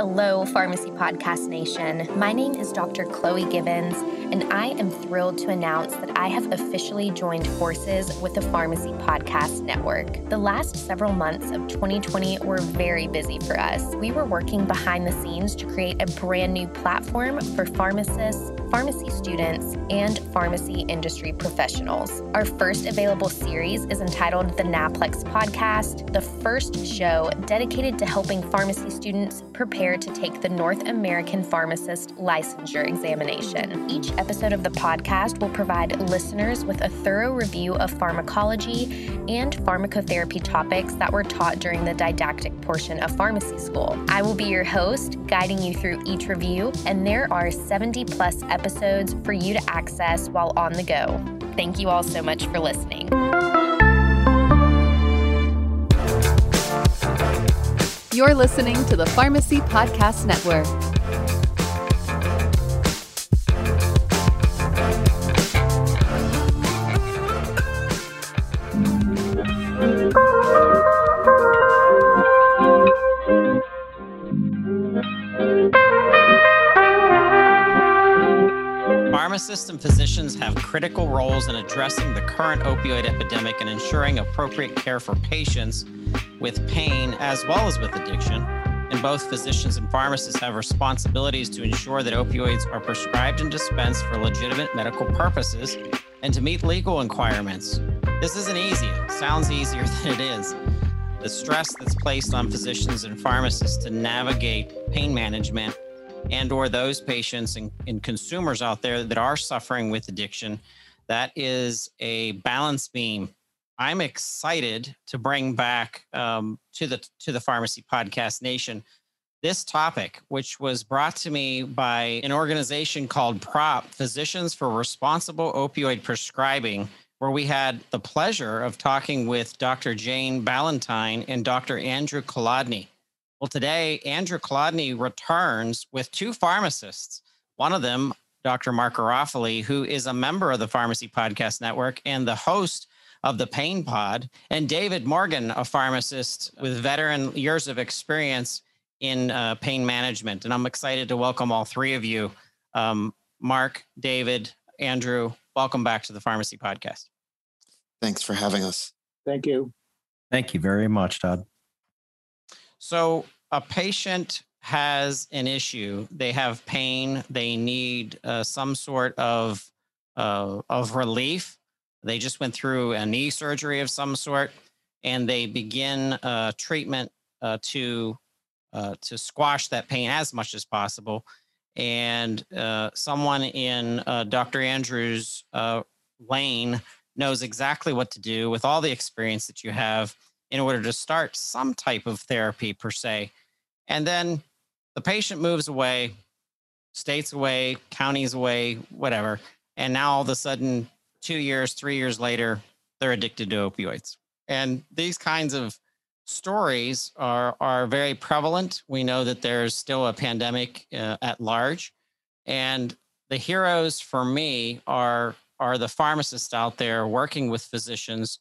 Hello, Pharmacy Podcast Nation. My name is Dr. Chloe Gibbons, and I am thrilled to announce that I have officially joined forces with the Pharmacy Podcast Network. The last several months of 2020 were very busy for us. We were working behind the scenes to create a brand new platform for pharmacists, pharmacy students, and pharmacy industry professionals. Our first available series is entitled the NAPLEX Podcast, the first show dedicated to helping pharmacy students prepare to take the North American Pharmacist Licensure Examination. Each episode of the podcast will provide listeners with a thorough review of pharmacology and pharmacotherapy topics that were taught during the didactic portion of pharmacy school. I will be your host, guiding you through each review, and there are 70 plus episodes for you to access while on the go. Thank you all so much for listening. You're listening to the Pharmacy Podcast Network. Pharmacists and physicians have critical roles in addressing the current opioid epidemic and ensuring appropriate care for patients with pain as well as with addiction. And both physicians and pharmacists have responsibilities to ensure that opioids are prescribed and dispensed for legitimate medical purposes and to meet legal requirements. This isn't easy. It sounds easier than it is. The stress that's placed on physicians and pharmacists to navigate pain management and or those patients and, and consumers out there that are suffering with addiction that is a balance beam i'm excited to bring back um, to the to the pharmacy podcast nation. This topic which was brought to me by an organization called prop physicians for responsible opioid prescribing where we had the pleasure of talking with dr jane ballantyne and dr andrew kolodny well, today, Andrew Kolodny returns with two pharmacists. One of them, Dr. Mark Garofoli, who is a member of the Pharmacy Podcast Network and the host of the Pain Pod, and David Morgan, a pharmacist with veteran years of experience in uh, pain management. And I'm excited to welcome all three of you. Um, Mark, David, Andrew, welcome back to the Pharmacy Podcast. Thanks for having us. Thank you. Thank you very much, Todd. So a patient has an issue. They have pain. They need uh, some sort of uh, of relief. They just went through a knee surgery of some sort, and they begin uh, treatment uh, to uh, to squash that pain as much as possible. And uh, someone in Dr. Andrews' lane knows exactly what to do with all the experience that you have in order to start some type of therapy per se. And then the patient moves away, states away, counties away, whatever. And now all of a sudden, two years, three years later, they're addicted to opioids. And these kinds of stories are, are very prevalent. We know that there's still a pandemic uh, at large. And the heroes for me are, are the pharmacists out there working with physicians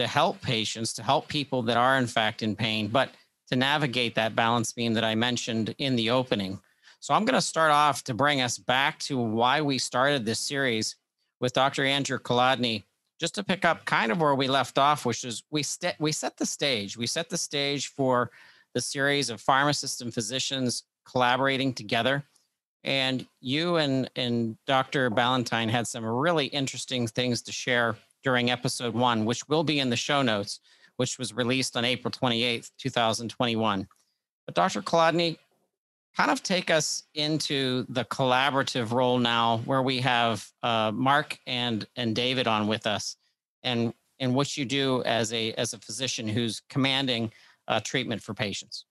to help patients, to help people that are in fact in pain, but to navigate that balance beam that I mentioned in the opening. So I'm going to start off to bring us back to why we started this series with Dr. Andrew Kolodny, just to pick up kind of where we left off, which is we st- we set the stage. We set the stage for the series of pharmacists and physicians collaborating together. And you and, and Dr. Ballantyne had some really interesting things to share during episode one, which will be in the show notes, which was released on April 28th, 2021. But Dr. Kolodny, kind of take us into the collaborative role now where we have uh, Mark and, and David on with us and, and what you do as a, as a physician who's commanding uh, treatment for patients.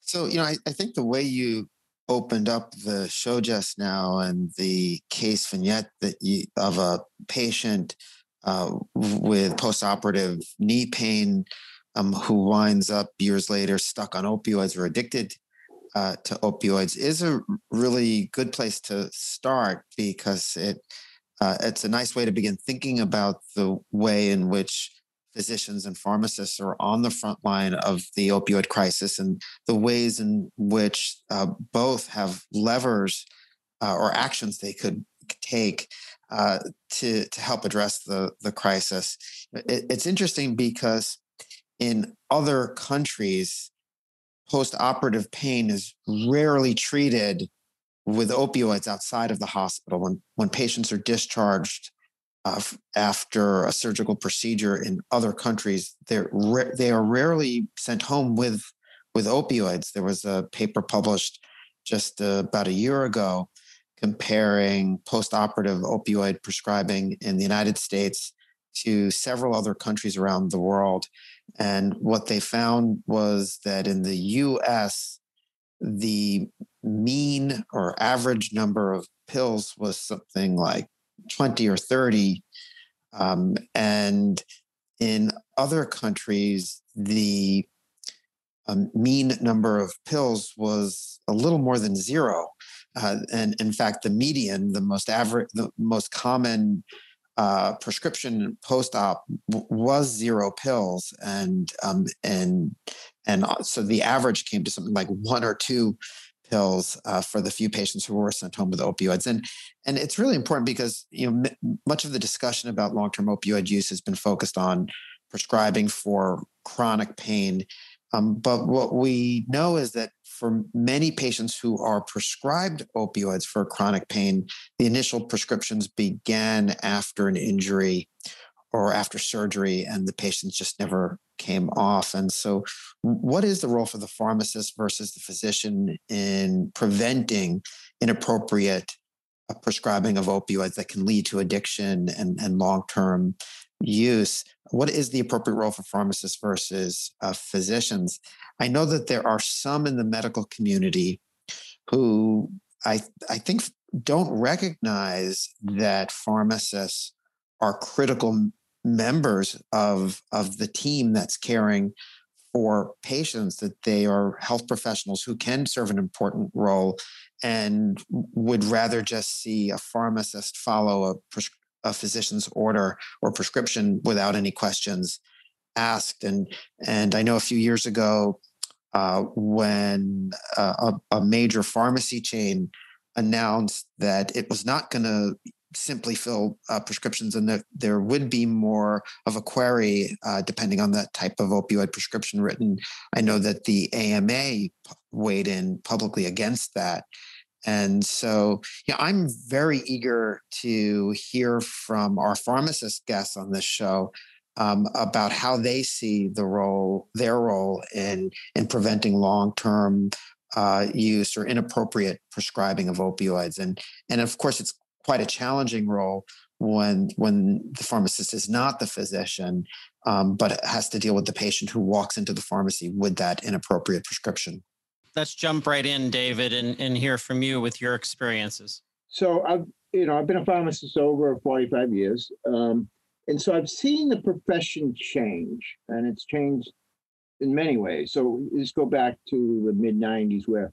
So, you know, I, I think the way you opened up the show just now and the case vignette that you, of a patient uh, with postoperative knee pain um, who winds up years later stuck on opioids or addicted uh, to opioids is a really good place to start because it uh, it's a nice way to begin thinking about the way in which physicians and pharmacists are on the front line of the opioid crisis and the ways in which uh, both have levers uh, or actions they could take uh, to to help address the the crisis. It, it's interesting because in other countries, post-operative pain is rarely treated with opioids outside of the hospital. When when patients are discharged uh, after a surgical procedure in other countries, they're they are rarely sent home with with opioids. There was a paper published just uh, about a year ago comparing post-operative opioid prescribing in the United States to several other countries around the world. And what they found was that in the US, the mean or average number of pills was something like 20 or 30. Um, and in other countries, the um, mean number of pills was a little more than zero. Uh, and in fact, the median, the most average, the most common uh, prescription post-op w- was zero pills, and um, and and uh, so the average came to something like one or two pills uh, for the few patients who were sent home with opioids. And and it's really important because you know m- much of the discussion about long-term opioid use has been focused on prescribing for chronic pain. Um, but what we know is that for many patients who are prescribed opioids for chronic pain, the initial prescriptions began after an injury or after surgery, and the patients just never came off. And so, what is the role for the pharmacist versus the physician in preventing inappropriate uh, prescribing of opioids that can lead to addiction and, and long term use? What is the appropriate role for pharmacists versus uh, physicians? I know that there are some in the medical community who I I think don't recognize that pharmacists are critical members of of the team that's caring for patients that they are health professionals who can serve an important role and would rather just see a pharmacist follow a, pres- a physician's order or prescription without any questions asked. And and I know a few years ago uh, when uh, a, a, major pharmacy chain announced that it was not going to simply fill uh, prescriptions and that there would be more of a query uh, depending on the type of opioid prescription written. I know that the AMA weighed in publicly against that. And so, yeah, I'm very eager to hear from our pharmacist guests on this show um, about how they see the role, their role in in preventing long term uh, use or inappropriate prescribing of opioids, and and of course it's quite a challenging role when when the pharmacist is not the physician, um, but has to deal with the patient who walks into the pharmacy with that inappropriate prescription. Let's jump right in, David, and, and hear from you with your experiences. So I've you know I've been a pharmacist over 45 years. Um, and so I've seen the profession change, and it's changed in many ways. So let's go back to the mid 90s, where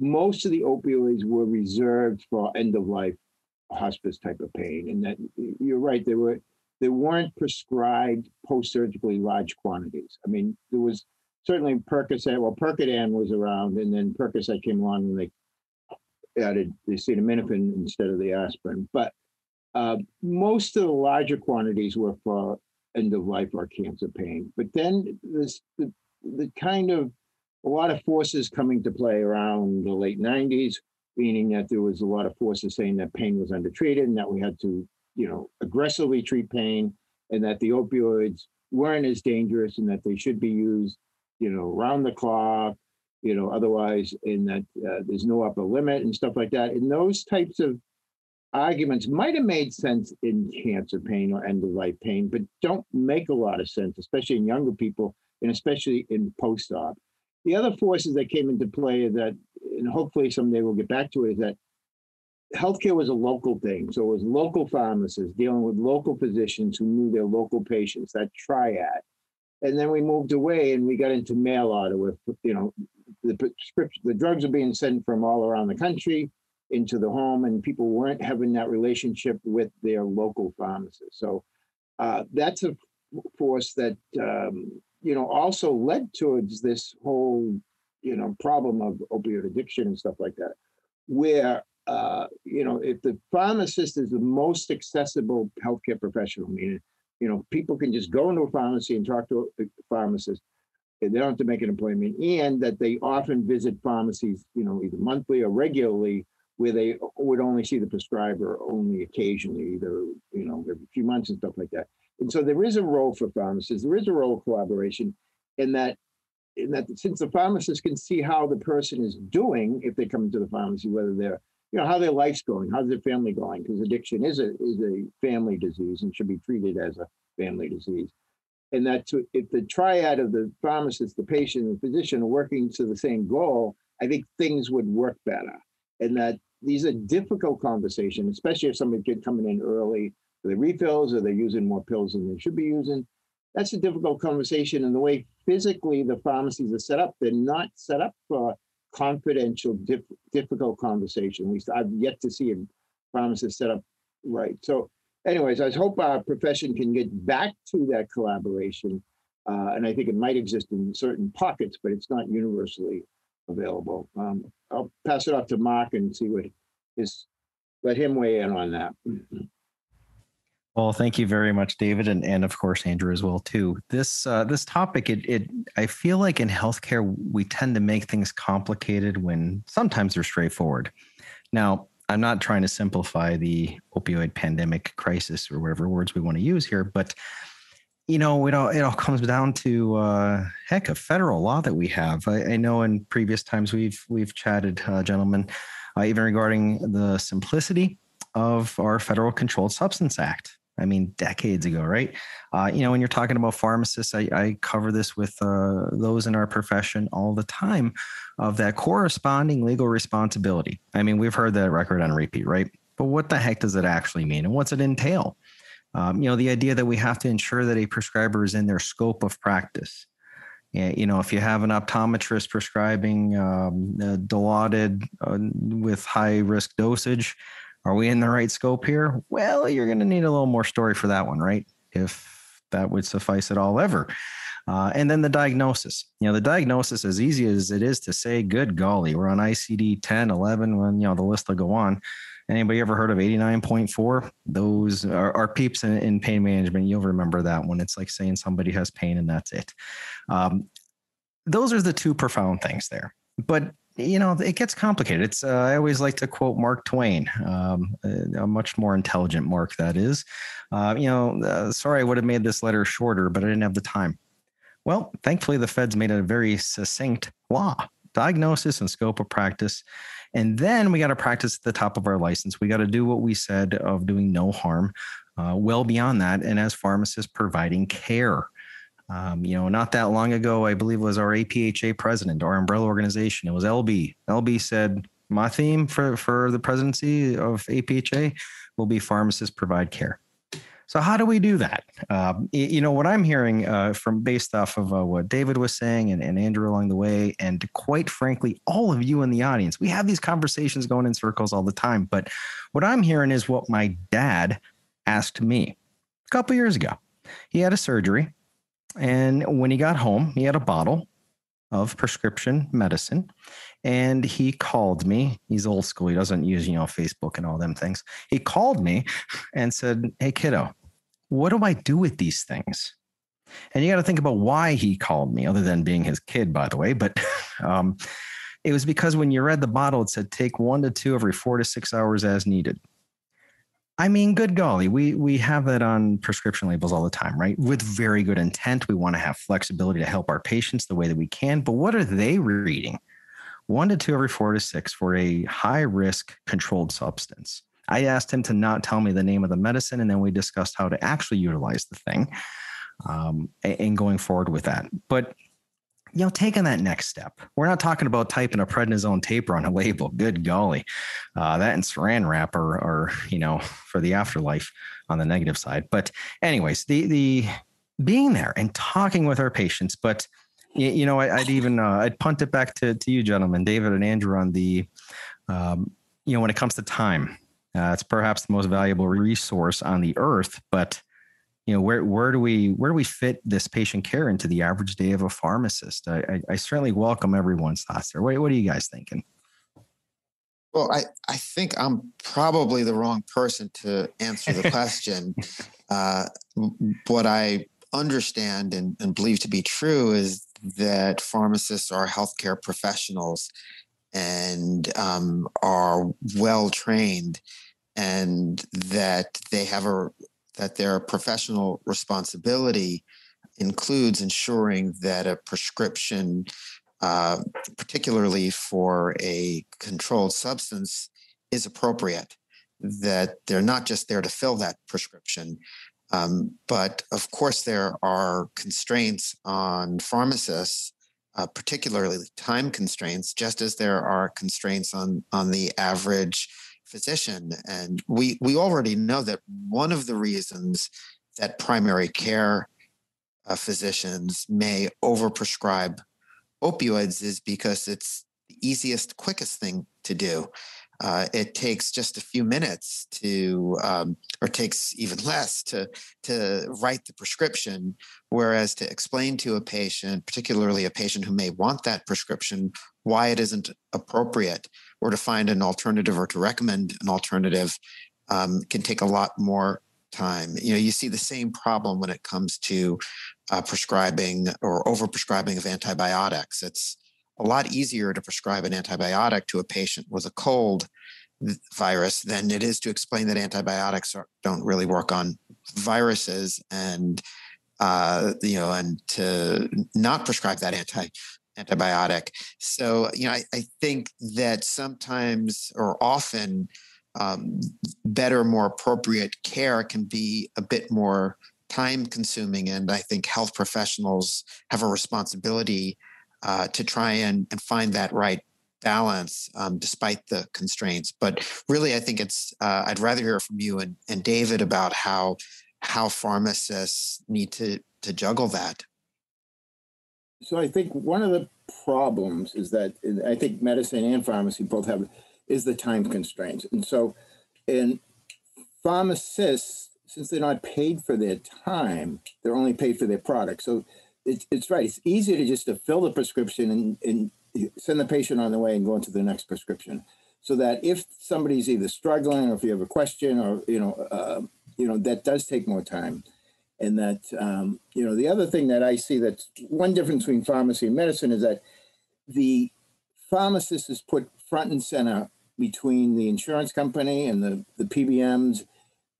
most of the opioids were reserved for end of life hospice type of pain. And that you're right, they were they weren't prescribed post surgically large quantities. I mean, there was certainly Percocet. Well, Percodan was around, and then Percocet came along and they added the acetaminophen instead of the aspirin. But uh, most of the larger quantities were for end of life or cancer pain. But then this the, the kind of a lot of forces coming to play around the late 90s, meaning that there was a lot of forces saying that pain was undertreated and that we had to, you know, aggressively treat pain and that the opioids weren't as dangerous and that they should be used, you know, round the clock, you know, otherwise, in that uh, there's no upper limit and stuff like that. And those types of arguments might have made sense in cancer pain or end of life pain, but don't make a lot of sense, especially in younger people and especially in post op. The other forces that came into play that, and hopefully someday we'll get back to it, is that healthcare was a local thing. So it was local pharmacists dealing with local physicians who knew their local patients, that triad. And then we moved away and we got into mail order with, you know, the prescription, the drugs are being sent from all around the country into the home and people weren't having that relationship with their local pharmacist. So uh, that's a force that um, you know also led towards this whole you know problem of opioid addiction and stuff like that, where uh, you know if the pharmacist is the most accessible healthcare professional, meaning you know people can just go into a pharmacy and talk to a pharmacist. They don't have to make an appointment, and that they often visit pharmacies, you know, either monthly or regularly where they would only see the prescriber only occasionally, either you know every few months and stuff like that. And so there is a role for pharmacists. There is a role of collaboration in that in that since the pharmacist can see how the person is doing if they come into the pharmacy, whether they're you know how their life's going, how's their family going, because addiction is a is a family disease and should be treated as a family disease. And that to, if the triad of the pharmacist, the patient, and the physician are working to the same goal, I think things would work better. And that these are difficult conversations, especially if somebody get coming in early for the refills or they're using more pills than they should be using. That's a difficult conversation. And the way physically the pharmacies are set up, they're not set up for confidential, diff- difficult conversation. At least I've yet to see a pharmacist set up right. So, anyways, I hope our profession can get back to that collaboration. Uh, and I think it might exist in certain pockets, but it's not universally available. Um, I'll pass it off to Mark and see what his, let him weigh in on that. Well, thank you very much, David, and, and of course Andrew as well too. This uh, this topic, it it I feel like in healthcare we tend to make things complicated when sometimes they're straightforward. Now, I'm not trying to simplify the opioid pandemic crisis or whatever words we want to use here, but you know, it all it all comes down to uh, heck of a federal law that we have. I, I know in previous times we've we've chatted, uh, gentlemen, uh, even regarding the simplicity of our Federal Controlled Substance Act. I mean, decades ago, right? Uh, you know, when you're talking about pharmacists, I, I cover this with uh, those in our profession all the time of that corresponding legal responsibility. I mean, we've heard that record on repeat, right? But what the heck does it actually mean and what's it entail? Um, you know, the idea that we have to ensure that a prescriber is in their scope of practice. You know, if you have an optometrist prescribing um, Dilaudid uh, with high risk dosage, are we in the right scope here? Well, you're going to need a little more story for that one, right? If that would suffice at all ever. Uh, and then the diagnosis. You know, the diagnosis, as easy as it is to say, good golly, we're on ICD 10, 11, when, you know, the list will go on. Anybody ever heard of 89.4? Those are, are peeps in, in, pain management. You'll remember that one. It's like saying somebody has pain and that's it. Um, those are the two profound things there. But you know, it gets complicated. It's uh, I always like to quote Mark Twain, um, a, much more intelligent Mark that is. Uh, you know, uh, sorry I would have made this letter shorter, but I didn't have the time. Well, thankfully the feds made a very succinct law, diagnosis and scope of practice. And then we got to practice at the top of our license. We got to do what we said of doing no harm, uh, well beyond that. And as pharmacists, providing care. Um, you know, not that long ago, I believe was our APHA president, our umbrella organization. It was LB. LB said, my theme for, for the presidency of APHA will be pharmacists provide care. So how do we do that? Um, you know what I'm hearing uh, from based off of uh, what David was saying and, and, Andrew along the way, and quite frankly, all of you in the audience. We have these conversations going in circles all the time. But what I'm hearing is what my dad asked me a couple years ago. He had a surgery and when he got home, he had a bottle of prescription medicine and he called me. He's old school. He doesn't use, you know, Facebook and all them things. He called me and said, Hey, kiddo, what do I do with these things? And you got to think about why he called me, other than being his kid, by the way. But um, it was because when you read the bottle, it said take one to two every four to six hours as needed. I mean, good golly, we we have that on prescription labels all the time, right? With very good intent, we want to have flexibility to help our patients the way that we can. But what are they reading? One to two every four to six for a high risk controlled substance. I asked him to not tell me the name of the medicine, and then we discussed how to actually utilize the thing um, and going forward with that. But you know, taking that next step. We're not talking about typing a prednisone taper on a label. Good golly, uh, that and Saran wrap are, are, you know, for the afterlife on the negative side. But, anyways, the the being there and talking with our patients. But, you, you know, I, would even uh, I'd punt it back to to you, gentlemen, David and Andrew, on the, um, you know, when it comes to time, uh, it's perhaps the most valuable resource on the earth, but you know where where do we where do we fit this patient care into the average day of a pharmacist? I i, I certainly welcome everyone's thoughts there. What, what are you guys thinking? Well i i think i'm probably the wrong person to answer the question. Uh, what i understand and, and believe to be true is that pharmacists are healthcare professionals and um, are well trained and that they have a that their professional responsibility includes ensuring that a prescription uh, particularly for a controlled substance is appropriate that they're not just there to fill that prescription um, but of course, there are constraints on pharmacists, uh, particularly time constraints, just as there are constraints on on the average physician. And we we already know that one of the reasons that primary care uh, physicians may overprescribe opioids is because it's the easiest, quickest thing to do uh, it takes just a few minutes to, um, or takes even less to to write the prescription. Whereas to explain to a patient, particularly a patient who may want that prescription, why it isn't appropriate, or to find an alternative or to recommend an alternative, um, can take a lot more time. You know, you see the same problem when it comes to uh, prescribing or overprescribing of antibiotics. It's a lot easier to prescribe an antibiotic to a patient with a cold virus than it is to explain that antibiotics are, don't really work on viruses and uh, you know and to not prescribe that anti antibiotic so you know I, I think that sometimes or often um, better more appropriate care can be a bit more time consuming and i think health professionals have a responsibility uh, to try and, and find that right balance um, despite the constraints. But really, I think it's uh, I'd rather hear from you and, and David about how how pharmacists need to to juggle that. So I think one of the problems is that I think medicine and pharmacy both have is the time constraints, and so in pharmacists since they're not paid for their time, they're only paid for their product. So it's, it's right. It's easier to just to fill the prescription and, and send the patient on the way and go into the next prescription. So that if somebody's either struggling or if you have a question or, you know, uh, you know, that does take more time. And that, um, you know, the other thing that I see that's one difference between pharmacy and medicine is that the pharmacist is put front and center between the insurance company and the, the PBMs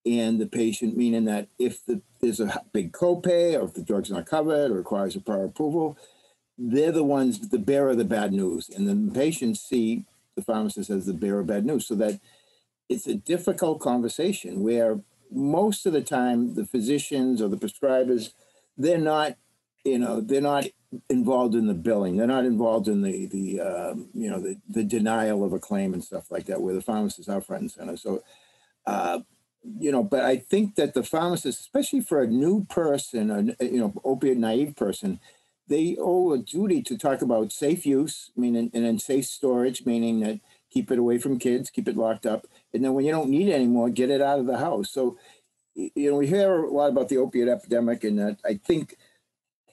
and the patient, meaning that if the, there's a big copay or if the drug's not covered or requires a prior approval, they're the ones, the bearer of the bad news. And then the patients see the pharmacist as the bearer of bad news. So that it's a difficult conversation where most of the time the physicians or the prescribers, they're not, you know, they're not involved in the billing. They're not involved in the the um, you know the the denial of a claim and stuff like that. Where the pharmacists are front and center. So uh, you know, but I think that the pharmacists, especially for a new person, a you know, opiate naive person, they owe a duty to talk about safe use, meaning and then safe storage, meaning that keep it away from kids, keep it locked up, and then when you don't need it anymore, get it out of the house. So, you know, we hear a lot about the opiate epidemic, and I think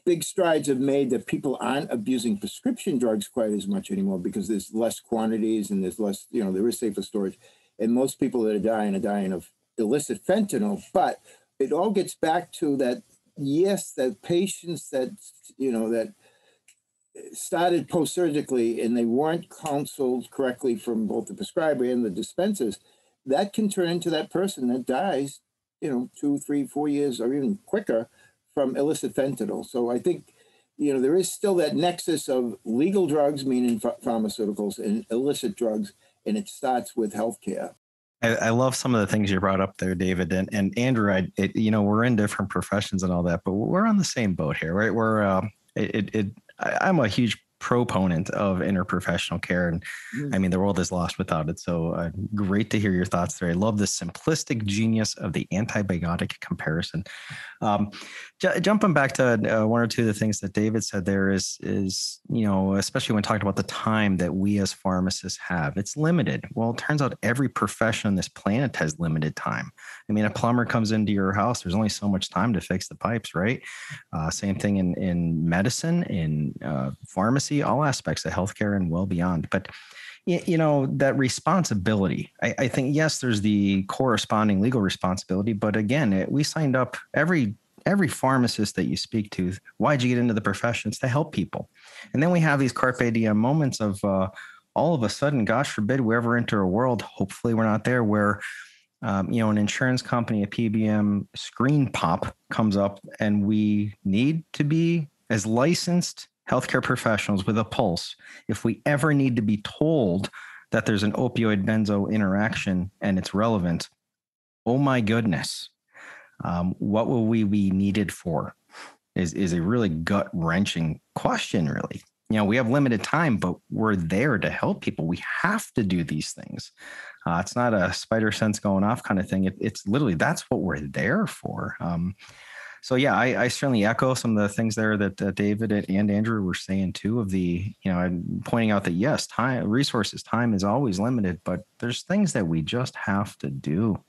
big strides have made that people aren't abusing prescription drugs quite as much anymore because there's less quantities and there's less, you know, there is safer storage. And most people that are dying are dying of illicit fentanyl, but it all gets back to that yes, that patients that you know that started post surgically and they weren't counseled correctly from both the prescriber and the dispensers, that can turn into that person that dies, you know, two, three, four years or even quicker from illicit fentanyl. So I think, you know, there is still that nexus of legal drugs, meaning pharmaceuticals, and illicit drugs, and it starts with healthcare. I, I, love some of the things you brought up there, David and and Andrew. I, it, you know, we're in different professions and all that, but we're on the same boat here, right? We're uh, it, it I, am a huge proponent of interprofessional care, and mm. I mean the world is lost without it. So uh, great to hear your thoughts there. I love the simplistic genius of the antibiotic comparison. Um, j- jumping back to uh, one or two of the things that David said there is is you know especially when talking about the time that we as pharmacists have, it's limited. Well, it turns out every profession on this planet has limited time. I mean, a plumber comes into your house, there's only so much time to fix the pipes, right? Uh, same thing in in medicine, in uh, pharmacy, all aspects of healthcare and well beyond, but you know that responsibility. I, I, think yes there's the corresponding legal responsibility but again it, we signed up every every pharmacist that you speak to why'd you get into the profession it's to help people? And then we have these carpe diem moments of uh, all of a sudden gosh forbid we ever enter a world hopefully we're not there where um, you know an insurance company a pbm screen pop comes up and we need to be as licensed healthcare professionals with a pulse, if we ever need to be told that there's an opioid benzo interaction and it's relevant, oh my goodness, um, what will we be needed for? Is, is a really gut wrenching question, really. You know, we have limited time, but we're there to help people. We have to do these things. Uh, it's not a spider sense going off kind of thing. It, it's literally that's what we're there for. Um, so yeah, I, I, certainly echo some of the things there that uh, David and Andrew were saying too. Of the you know, pointing out that yes, time resources, time is always limited, but there's things that we just have to do.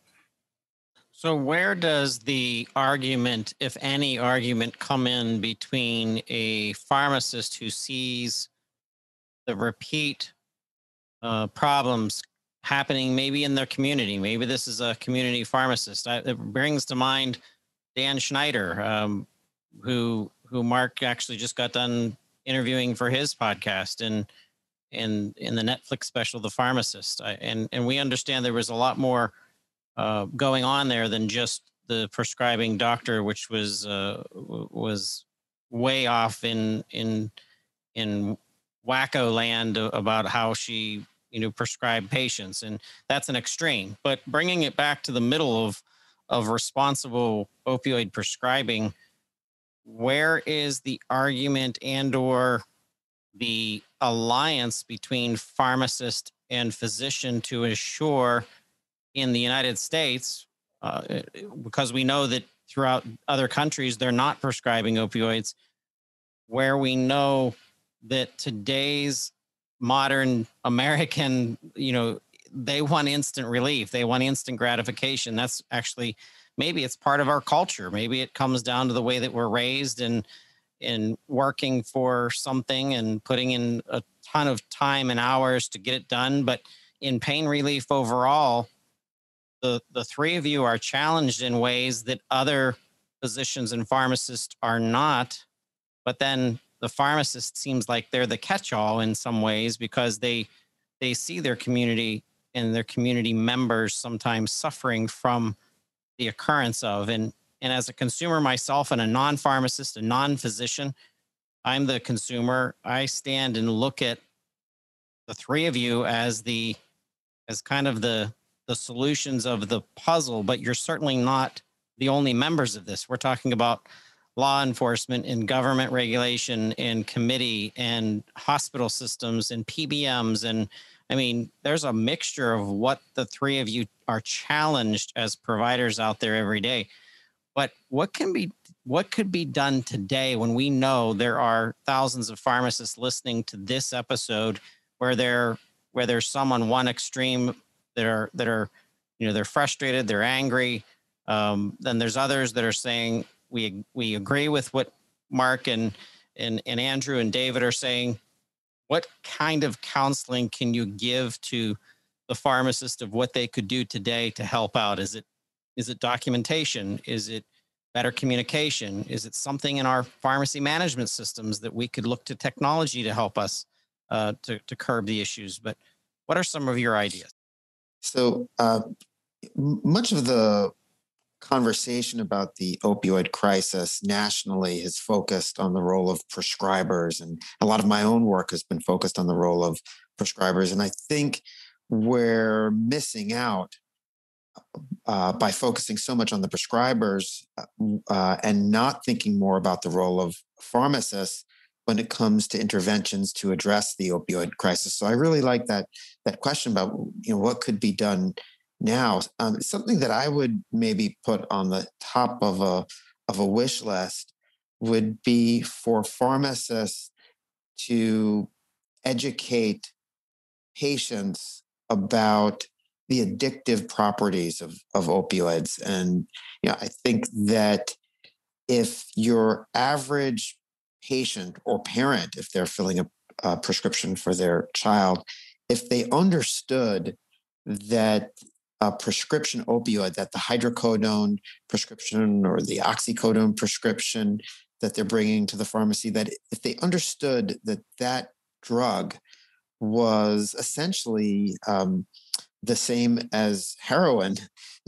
So where does the argument, if any argument, come in between a pharmacist who sees the repeat uh, problems happening maybe in their community? Maybe this is a community pharmacist. I, it brings to mind Dan Schneider, um, who who Mark actually just got done interviewing for his podcast and in in the Netflix special, The Pharmacist. I, and and we understand there was a lot more uh, going on there than just the prescribing doctor, which was uh, was way off in in in wacko land about how she you know prescribed patients, and that's an extreme. But bringing it back to the middle of of responsible opioid prescribing where is the argument and or the alliance between pharmacist and physician to assure in the united states uh, because we know that throughout other countries they're not prescribing opioids where we know that today's modern american you know they want instant relief they want instant gratification. That's actually maybe it's part of our culture. Maybe it comes down to the way that we're raised and in working for something and putting in a ton of time and hours to get it done. But in pain relief overall the the three of you are challenged in ways that other physicians and pharmacists are not. But then the pharmacist seems like they're the catch-all in some ways because they they see their community and their community members sometimes suffering from the occurrence of. And and as a consumer myself and a non-pharmacist a non-physician i'm the consumer. I stand and look at the three of you as the as kind of the the solutions of the puzzle but you're certainly not the only members of this. We're talking about law enforcement and government regulation and committee and hospital systems and pbms and I mean, there's a mixture of what the three of you are challenged as providers out there every day. But what can be what could be done today when we know there are thousands of pharmacists listening to this episode where they're where there's some on one extreme that are that are you know they're frustrated, they're angry. Um, then there's others that are saying we we agree with what Mark and and and Andrew and David are saying what kind of counseling can you give to the pharmacist of what they could do today to help out? Is it is it documentation? Is it better communication? Is it something in our pharmacy management systems that we could look to technology to help us uh, to, to curb the issues? But what are some of your ideas? So uh, much of the conversation about the opioid crisis nationally has focused on the role of prescribers, and a lot of my own work has been focused on the role of prescribers. And I think we're missing out uh, by focusing so much on the prescribers uh, uh and not thinking more about the role of pharmacists when it comes to interventions to address the opioid crisis. So I really like that that question about you know what could be done now. Um, something that I would maybe put on the top of a of a wish list would be for pharmacists to educate patients about the addictive properties of, of opioids. And you know, I think that if your average patient or parent, if they're filling a, a prescription for their child, if they understood that a prescription opioid, that the hydrocodone prescription or the oxycodone prescription that they're bringing to the pharmacy, that if they understood that that drug was essentially um, the same as heroin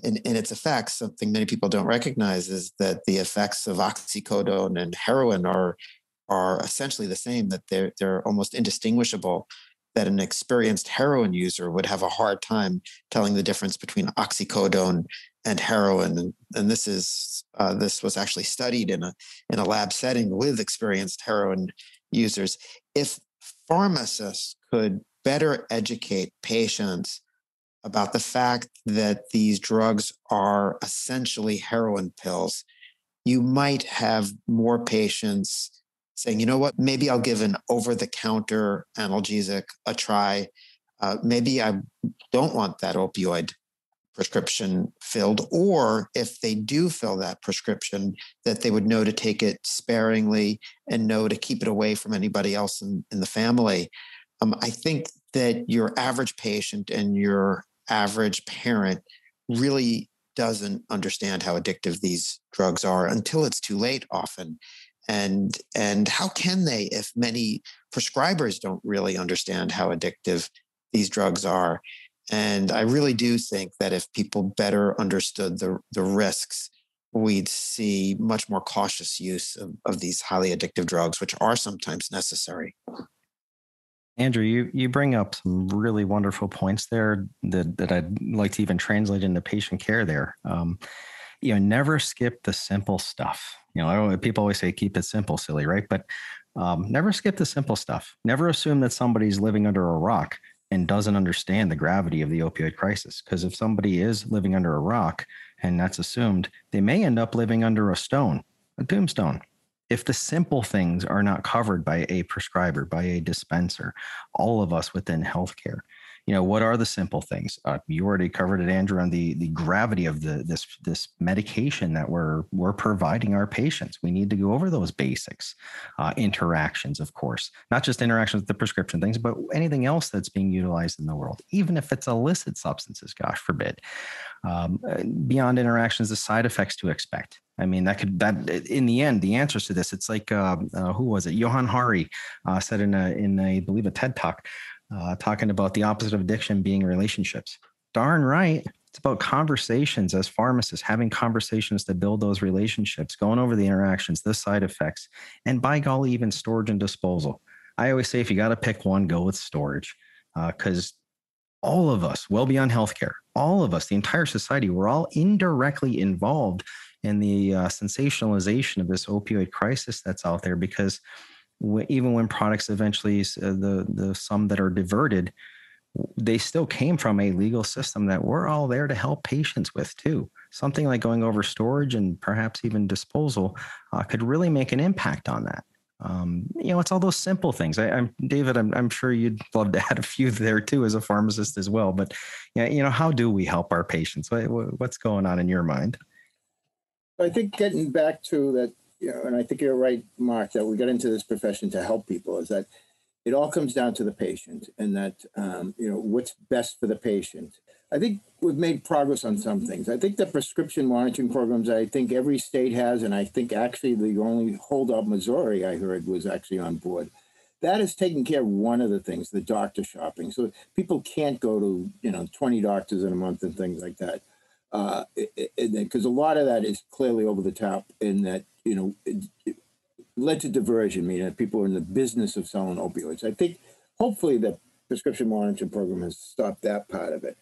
in, in its effects. Something many people don't recognize is that the effects of oxycodone and heroin are are essentially the same. That they're they're almost indistinguishable. That an experienced heroin user would have a hard time telling the difference between oxycodone and heroin. And, and this is uh, this was actually studied in a in a lab setting with experienced heroin users. If pharmacists could better educate patients about the fact that these drugs are essentially heroin pills, you might have more patients saying, you know what, maybe I'll give an over the counter analgesic a try. Uh, maybe I don't want that opioid prescription filled, or if they do fill that prescription, that they would know to take it sparingly and know to keep it away from anybody else in, in the family. Um, I think that your average patient and your average parent really doesn't understand how addictive these drugs are until it's too late often and and how can they if many prescribers don't really understand how addictive these drugs are and i really do think that if people better understood the the risks we'd see much more cautious use of, of these highly addictive drugs which are sometimes necessary Andrew, you, you bring up some really wonderful points there that, that I'd like to even translate into patient care there. Um, you know, never skip the simple stuff. You know, people always say keep it simple, silly, right? But um, never skip the simple stuff. Never assume that somebody's living under a rock and doesn't understand the gravity of the opioid crisis. Because if somebody is living under a rock and that's assumed, they may end up living under a stone, a tombstone if the simple things are not covered by a prescriber, by a dispenser, all of us within healthcare, you know, what are the simple things? Uh, you already covered it, Andrew, on the the gravity of the this this medication that we're we're providing our patients. We need to go over those basics, uh, interactions, of course, not just interactions with the prescription things, but anything else that's being utilized in the world, even if it's illicit substances. Gosh forbid. Um, uh, beyond interactions, the side effects to expect. I mean, that could that in the end, the answers to this. It's like uh, uh, who was it? Johann Hari uh, said in a in a, I believe a TED talk uh, talking about the opposite of addiction being relationships. Darn right. It's about conversations as pharmacists, having conversations to build those relationships, going over the interactions, the side effects, and by golly, even storage and disposal. I always say if you got to pick one, go with storage because uh, all of us, well beyond healthcare, all of us, the entire society, we're all indirectly involved in the uh, sensationalization of this opioid crisis that's out there because even when products eventually uh, the the some that are diverted they still came from a legal system that we're all there to help patients with too something like going over storage and perhaps even disposal uh, could really make an impact on that um, you know, it's all those simple things. I, am David. I'm, I'm sure you'd love to add a few there too, as a pharmacist as well. But yeah, you know, how do we help our patients? What, what's going on in your mind? I think getting back to that you know, and I think you're right, Mark, that we got into this profession to help people is that it all comes down to the patient and that, um, you know, what's best for the patient. I think we've made progress on some things. I think the prescription monitoring programs, I think every state has, and I think actually the only holdout Missouri I heard was actually on board. That is taking care of one of the things, the doctor shopping. So people can't go to, you know, 20 doctors in a month and things like that because uh, a lot of that is clearly over the top in that you know it, led to diversion, meaning that people are in the business of selling opioids. I think hopefully the prescription monitoring program has stopped that part of it,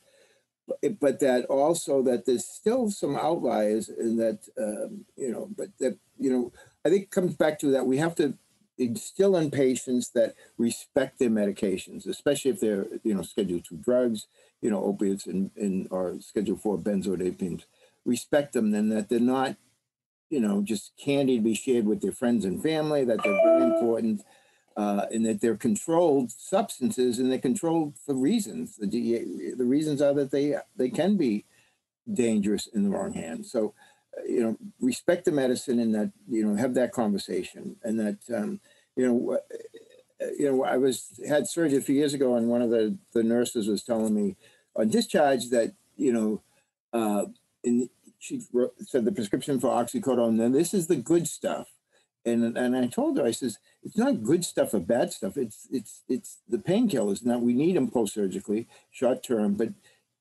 but, but that also that there's still some outliers in that um, you know, but that you know I think comes back to that we have to instill in patients that respect their medications, especially if they're you know scheduled to drugs you know, opiates and, and or Schedule Four benzodiazepines, respect them, then that they're not you know, just candy to be shared with their friends and family, that they're very important, uh, and that they're controlled substances and they're controlled for reasons. The, the reasons are that they, they can be dangerous in the wrong hands. So, uh, you know, respect the medicine and that, you know, have that conversation and that, um, you know, uh, you know, I was had surgery a few years ago, and one of the the nurses was telling me on discharge that you know, uh, in she wrote, said the prescription for oxycodone, and this is the good stuff. And and I told her, I says, it's not good stuff or bad stuff. It's it's it's the painkillers. Now we need them post surgically, short term, but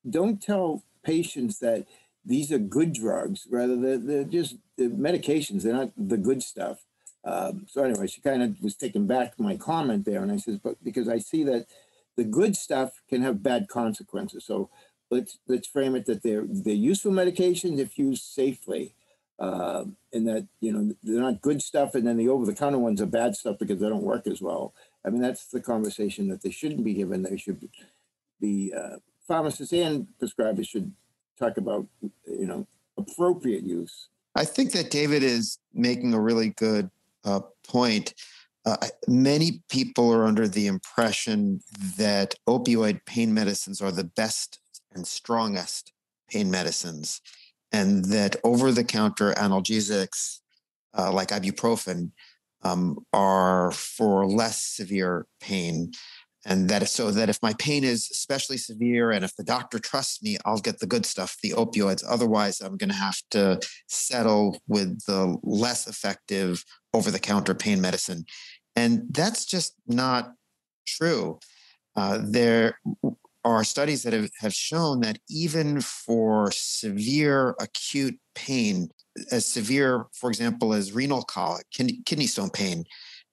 don't tell patients that these are good drugs. Rather, they're, they're just they're medications. They're not the good stuff. Um, so anyway, she kind of was taken back my comment there, and I says, but because I see that the good stuff can have bad consequences. So let's let's frame it that they're they're useful medications if used safely, uh, and that you know they're not good stuff, and then the over the counter ones are bad stuff because they don't work as well. I mean that's the conversation that they shouldn't be given. They should be uh, pharmacists and prescribers should talk about you know appropriate use. I think that David is making a really good uh, point. Uh, many people are under the impression that opioid pain medicines are the best and strongest pain medicines, and that over the counter analgesics uh, like ibuprofen um, are for less severe pain. And that so that if my pain is especially severe and if the doctor trusts me, I'll get the good stuff, the opioids. Otherwise, I'm going to have to settle with the less effective over the counter pain medicine. And that's just not true. Uh, there are studies that have, have shown that even for severe acute pain, as severe, for example, as renal colic, kidney, kidney stone pain,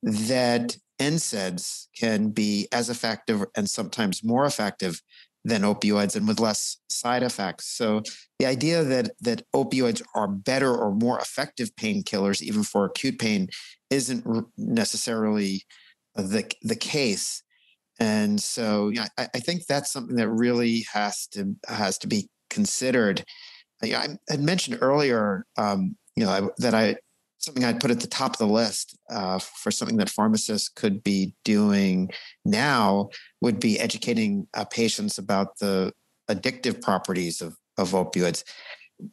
that NSAIDs can be as effective and sometimes more effective than opioids and with less side effects. So the idea that that opioids are better or more effective painkillers even for acute pain isn't necessarily the the case. And so yeah, I, I think that's something that really has to has to be considered. I had mentioned earlier, um, you know, I, that I something I'd put at the top of the list uh, for something that pharmacists could be doing now would be educating uh, patients about the addictive properties of, of opioids.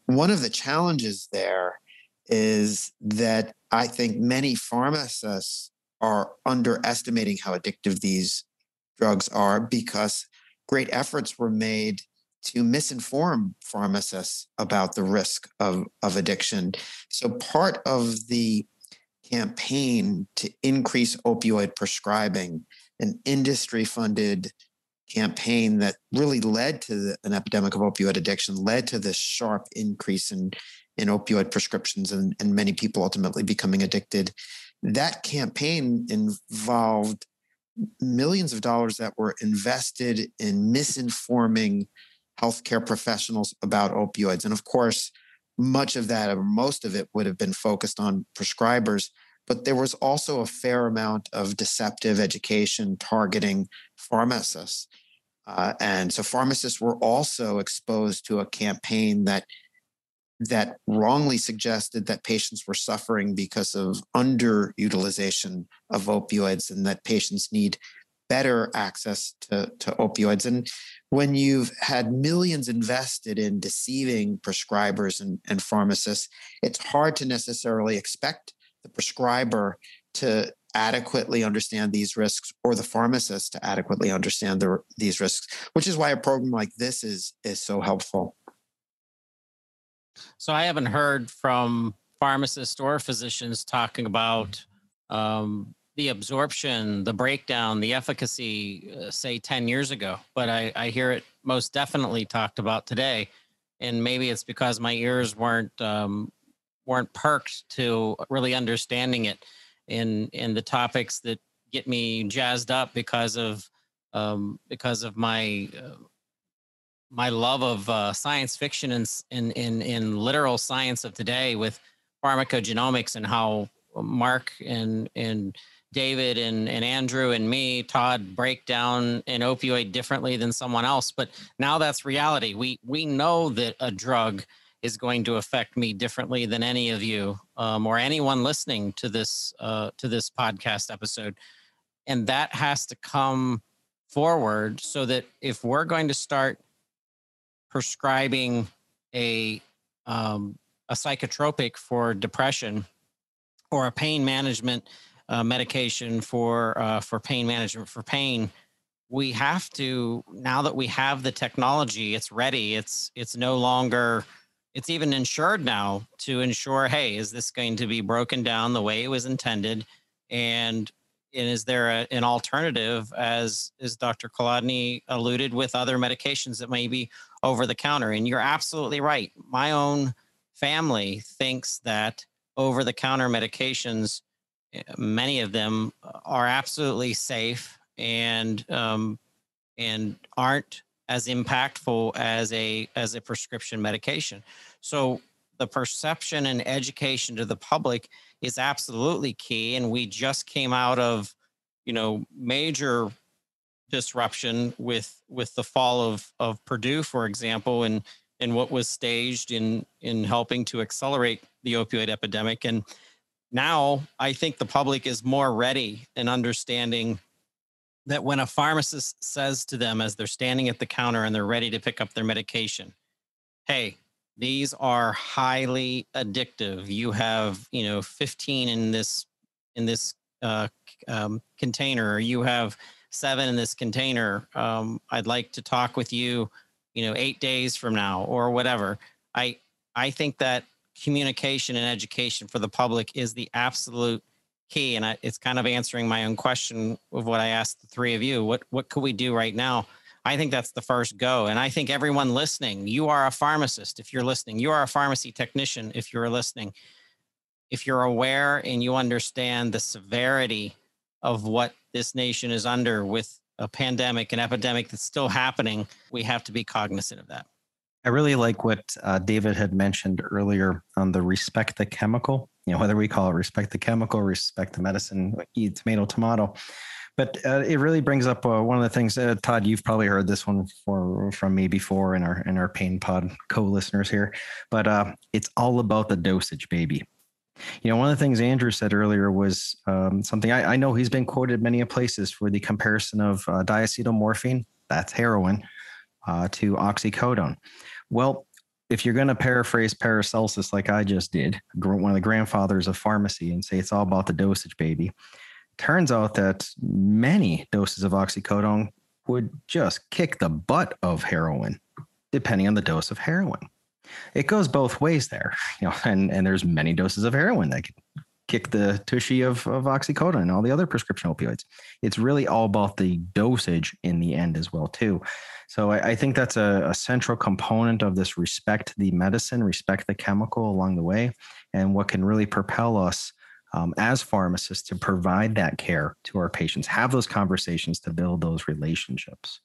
One of the challenges there is that I think many pharmacists are underestimating how addictive these drugs are because great efforts were made to misinform pharmacists about the risk of, of addiction. So, part of the campaign to increase opioid prescribing, an industry funded campaign that really led to the, an epidemic of opioid addiction, led to this sharp increase in, in opioid prescriptions and, and many people ultimately becoming addicted. That campaign involved millions of dollars that were invested in misinforming healthcare professionals about opioids. And of course, much of that or most of it would have been focused on prescribers, but there was also a fair amount of deceptive education targeting pharmacists. Uh, and so pharmacists were also exposed to a campaign that that wrongly suggested that patients were suffering because of underutilization of opioids and that patients need better access to, to opioids. And when you've had millions invested in deceiving prescribers and, and pharmacists, it's hard to necessarily expect the prescriber to adequately understand these risks or the pharmacist to adequately understand the, these risks, which is why a program like this is, is so helpful. So I haven't heard from pharmacists or physicians talking about um, the absorption, the breakdown, the efficacy, uh, say 10 years ago, but I, I hear it most definitely talked about today. And maybe it's because my ears weren't um, weren't perked to really understanding it in in the topics that get me jazzed up because of um, because of my uh, my love of uh, science fiction and in, in in literal science of today with pharmacogenomics and how Mark and and David and, and Andrew and me, Todd, break down an opioid differently than someone else. But now that's reality. We we know that a drug is going to affect me differently than any of you um, or anyone listening to this uh, to this podcast episode, and that has to come forward so that if we're going to start prescribing a um, a psychotropic for depression or a pain management uh, medication for uh, for pain management for pain we have to now that we have the technology it's ready. It's it's no longer it's even insured now to ensure hey is this going to be broken down the way it was intended? And and is there a, an alternative as as dr kolodny alluded with other medications that may be over the counter and you're absolutely right my own family thinks that over the counter medications eh, many of them are absolutely safe and um, and aren't as impactful as a as a prescription medication. So the perception and education to the public is absolutely key. And we just came out of, you know, major disruption with with the fall of of Purdue, for example, and and what was staged in in helping to accelerate the opioid epidemic. And now I think the public is more ready and understanding that when a pharmacist says to them as they're standing at the counter and they're ready to pick up their medication, hey, these are highly addictive. You have, you know, 15 in this in this uh, um, container. You have seven in this container. Um, I'd like to talk with you, you know, eight days from now or whatever. I I think that communication and education for the public is the absolute key and I, it's kind of answering my own question of what i asked the three of you what what could we do right now i think that's the first go and i think everyone listening you are a pharmacist if you're listening you are a pharmacy technician if you're listening if you're aware and you understand the severity of what this nation is under with a pandemic an epidemic that's still happening we have to be cognizant of that I really like what uh, David had mentioned earlier on the respect the chemical. You know, whether we call it respect the chemical, respect the medicine, eat tomato, tomato. But uh, it really brings up uh, one of the things. Uh, Todd, you've probably heard this one for, from me before in our in our Pain Pod co-listeners here. But uh, it's all about the dosage, baby. You know, one of the things Andrew said earlier was um, something I, I, know he's been quoted many places for the comparison of uh, diacetylmorphine, that's heroin, uh, to oxycodone. Well, if you're going to paraphrase Paracelsus like I just did, one of the grandfathers of pharmacy, and say it's all about the dosage, baby, turns out that many doses of oxycodone would just kick the butt of heroin, depending on the dose of heroin. It goes both ways there, you know, and, and there's many doses of heroin that can kick the tushy of, of oxycodone and all the other prescription opioids. It's really all about the dosage in the end as well, too. So I, I think that's a, a, central component of this respect the medicine, respect the chemical along the way, and what can really propel us um, as pharmacists to provide that care to our patients, have those conversations to build those relationships.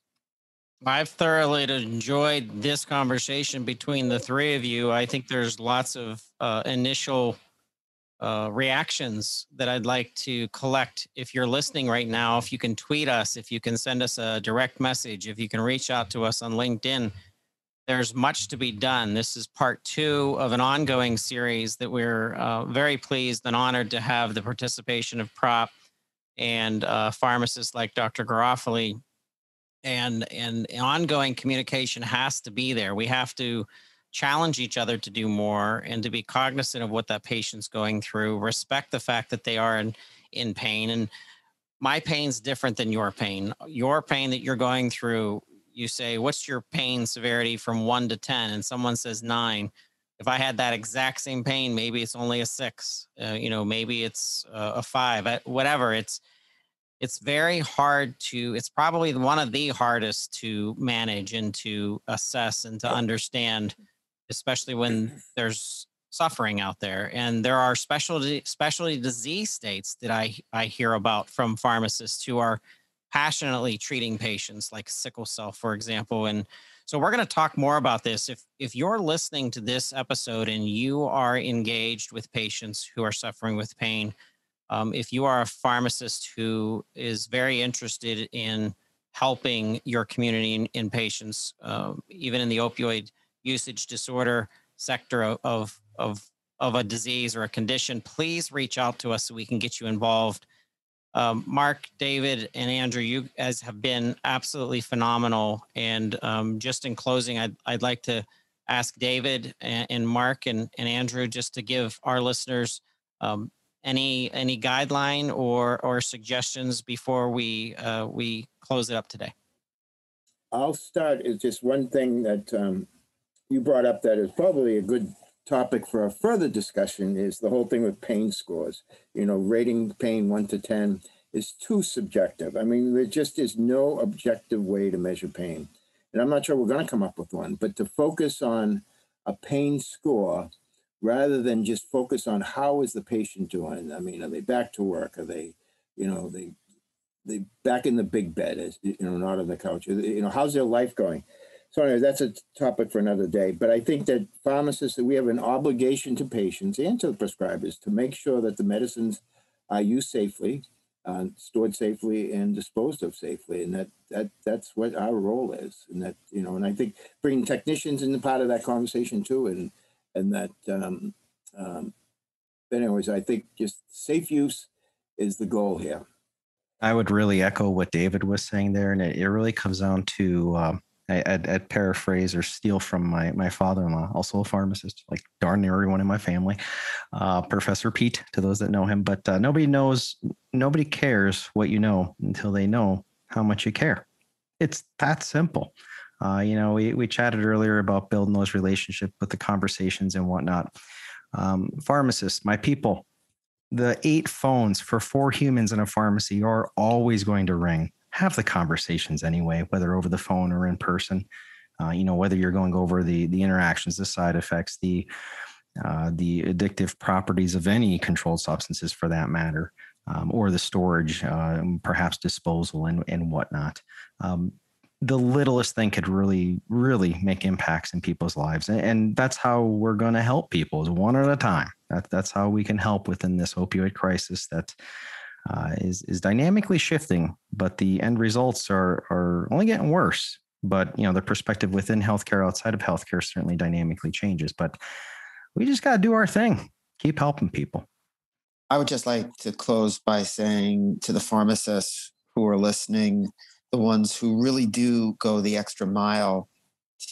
I've thoroughly enjoyed this conversation between the three of you. I think there's lots of uh, initial uh, reactions that I'd like to collect. If you're listening right now, if you can tweet us, if you can send us a direct message, if you can reach out to us on LinkedIn, there's much to be done. This is part two of an ongoing series that we're uh, very pleased and honored to have the participation of Prop and uh, pharmacists like Dr. Garofoli. And, and ongoing communication has to be there. We have to challenge each other to do more and to be cognizant of what that patient's going through respect the fact that they are in, in pain and my pain's different than your pain your pain that you're going through you say what's your pain severity from 1 to 10 and someone says 9 if i had that exact same pain maybe it's only a 6 uh, you know maybe it's uh, a 5 whatever. It's it's very hard to it's probably one of the hardest to manage and to assess and to understand especially when there's suffering out there. And there are specialty specialty disease states that I, I hear about from pharmacists who are passionately treating patients like sickle cell, for example. And so we're going to talk more about this. If if you're listening to this episode and you are engaged with patients who are suffering with pain, um, if you are a pharmacist who is very interested in helping your community in, patients, um, even in the opioid usage disorder sector of, of, of a disease or a condition, please reach out to us so we can get you involved. Um, Mark, David, and Andrew, you guys have been absolutely phenomenal. And um, just in closing, I'd, I'd like to ask David and, and Mark and, and Andrew just to give our listeners um, any any guideline or or suggestions before we uh, we close it up today. I'll start. Is just one thing that um, you brought up that is probably a good topic for a further discussion is the whole thing with pain scores. You know, rating pain one to 10 is too subjective. I mean, there just is no objective way to measure pain. And I'm not sure we're going to come up with one, but to focus on a pain score rather than just focus on how is the patient doing. I mean, are they back to work? Are they, you know, they they back in the big bed, as you know, not on the couch. You know, how's their life going? So anyway, that's a topic for another day. But I think that pharmacists, that we have an obligation to patients and to the prescribers to make sure that the medicines are used safely, uh, stored safely, and disposed of safely. And that that that's what our role is. And that you know, and I think bringing technicians into part of that conversation too, and and that. Um, um, but anyways, I think just safe use is the goal here. I would really echo what David was saying there, and it, it really comes down to um, I, I'd, I'd, paraphrase or steal from my my father-in-law, also a pharmacist, like darn near everyone in my family, uh, Professor Pete, to those that know him. But uh, nobody knows, nobody cares what you know until they know how much you care. It's that simple. Uh, you know, we we chatted earlier about building those relationships with the conversations and whatnot. Um, pharmacists, my people, the eight phones for four humans in a pharmacy are always going to ring have the conversations anyway, whether over the phone or in person. Uh, you know, whether you're going over the the interactions, the side effects, the uh, the addictive properties of any controlled substances, for that matter, um, or the storage, uh, perhaps disposal and and whatnot. Um, the littlest thing could really, really make impacts in people's lives, and, that's how we're going to help people, is one at a time. That, that's how we can help within this opioid crisis. That uh, is is dynamically shifting, but the end results are are only getting worse. But you know, the perspective within healthcare, outside of healthcare, certainly dynamically changes. But we just got to do our thing. Keep helping people. I would just like to close by saying to the pharmacists who are listening, the ones who really do go the extra mile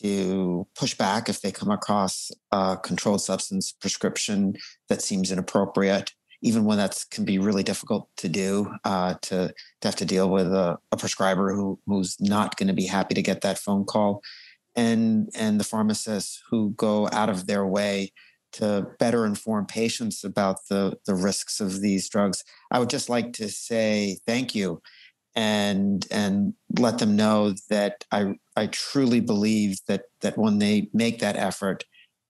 to push back if they come across a controlled substance prescription that seems inappropriate even when that can be really difficult to do, uh, to, to have to deal with a, a prescriber who, who's not going to be happy to get that phone call, and and the pharmacists who go out of their way to better inform patients about the the risks of these drugs. I would just like to say thank you, and and let them know that I I truly believe that that when they make that effort,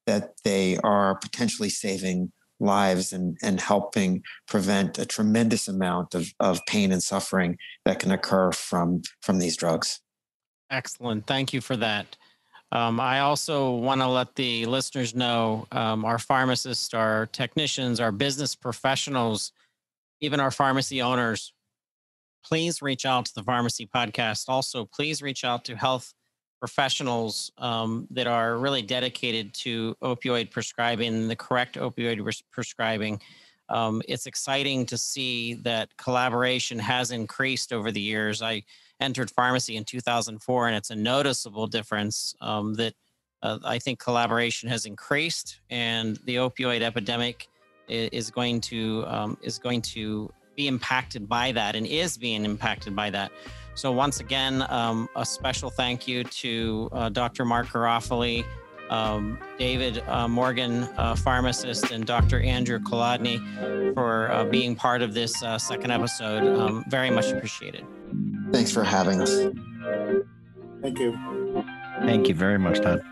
that they are potentially saving lives and, and helping prevent a tremendous amount of, of pain and suffering that can occur from, from these drugs. Excellent. Thank you for that. Um, I also want to let the listeners know um, our pharmacists, our technicians, our business professionals, even our pharmacy owners, please reach out to the pharmacy podcast. Also, please reach out to health professionals um, that are really dedicated to opioid prescribing, the correct opioid res- prescribing. Um, it's exciting to see that collaboration has increased over the years. I entered pharmacy in 2004, and it's a noticeable difference um, that uh, I think collaboration has increased, and the opioid epidemic is, is going to um, is going to be impacted by that, and is being impacted by that. So, once again, um, a special thank you to uh, Dr. Mark Garofoli, um, David uh, Morgan, uh, pharmacist, and Dr. Andrew Kolodny for uh, being part of this uh, second episode. Um, very much appreciated. Thanks for having us. Thank you. Thank you very much, Todd.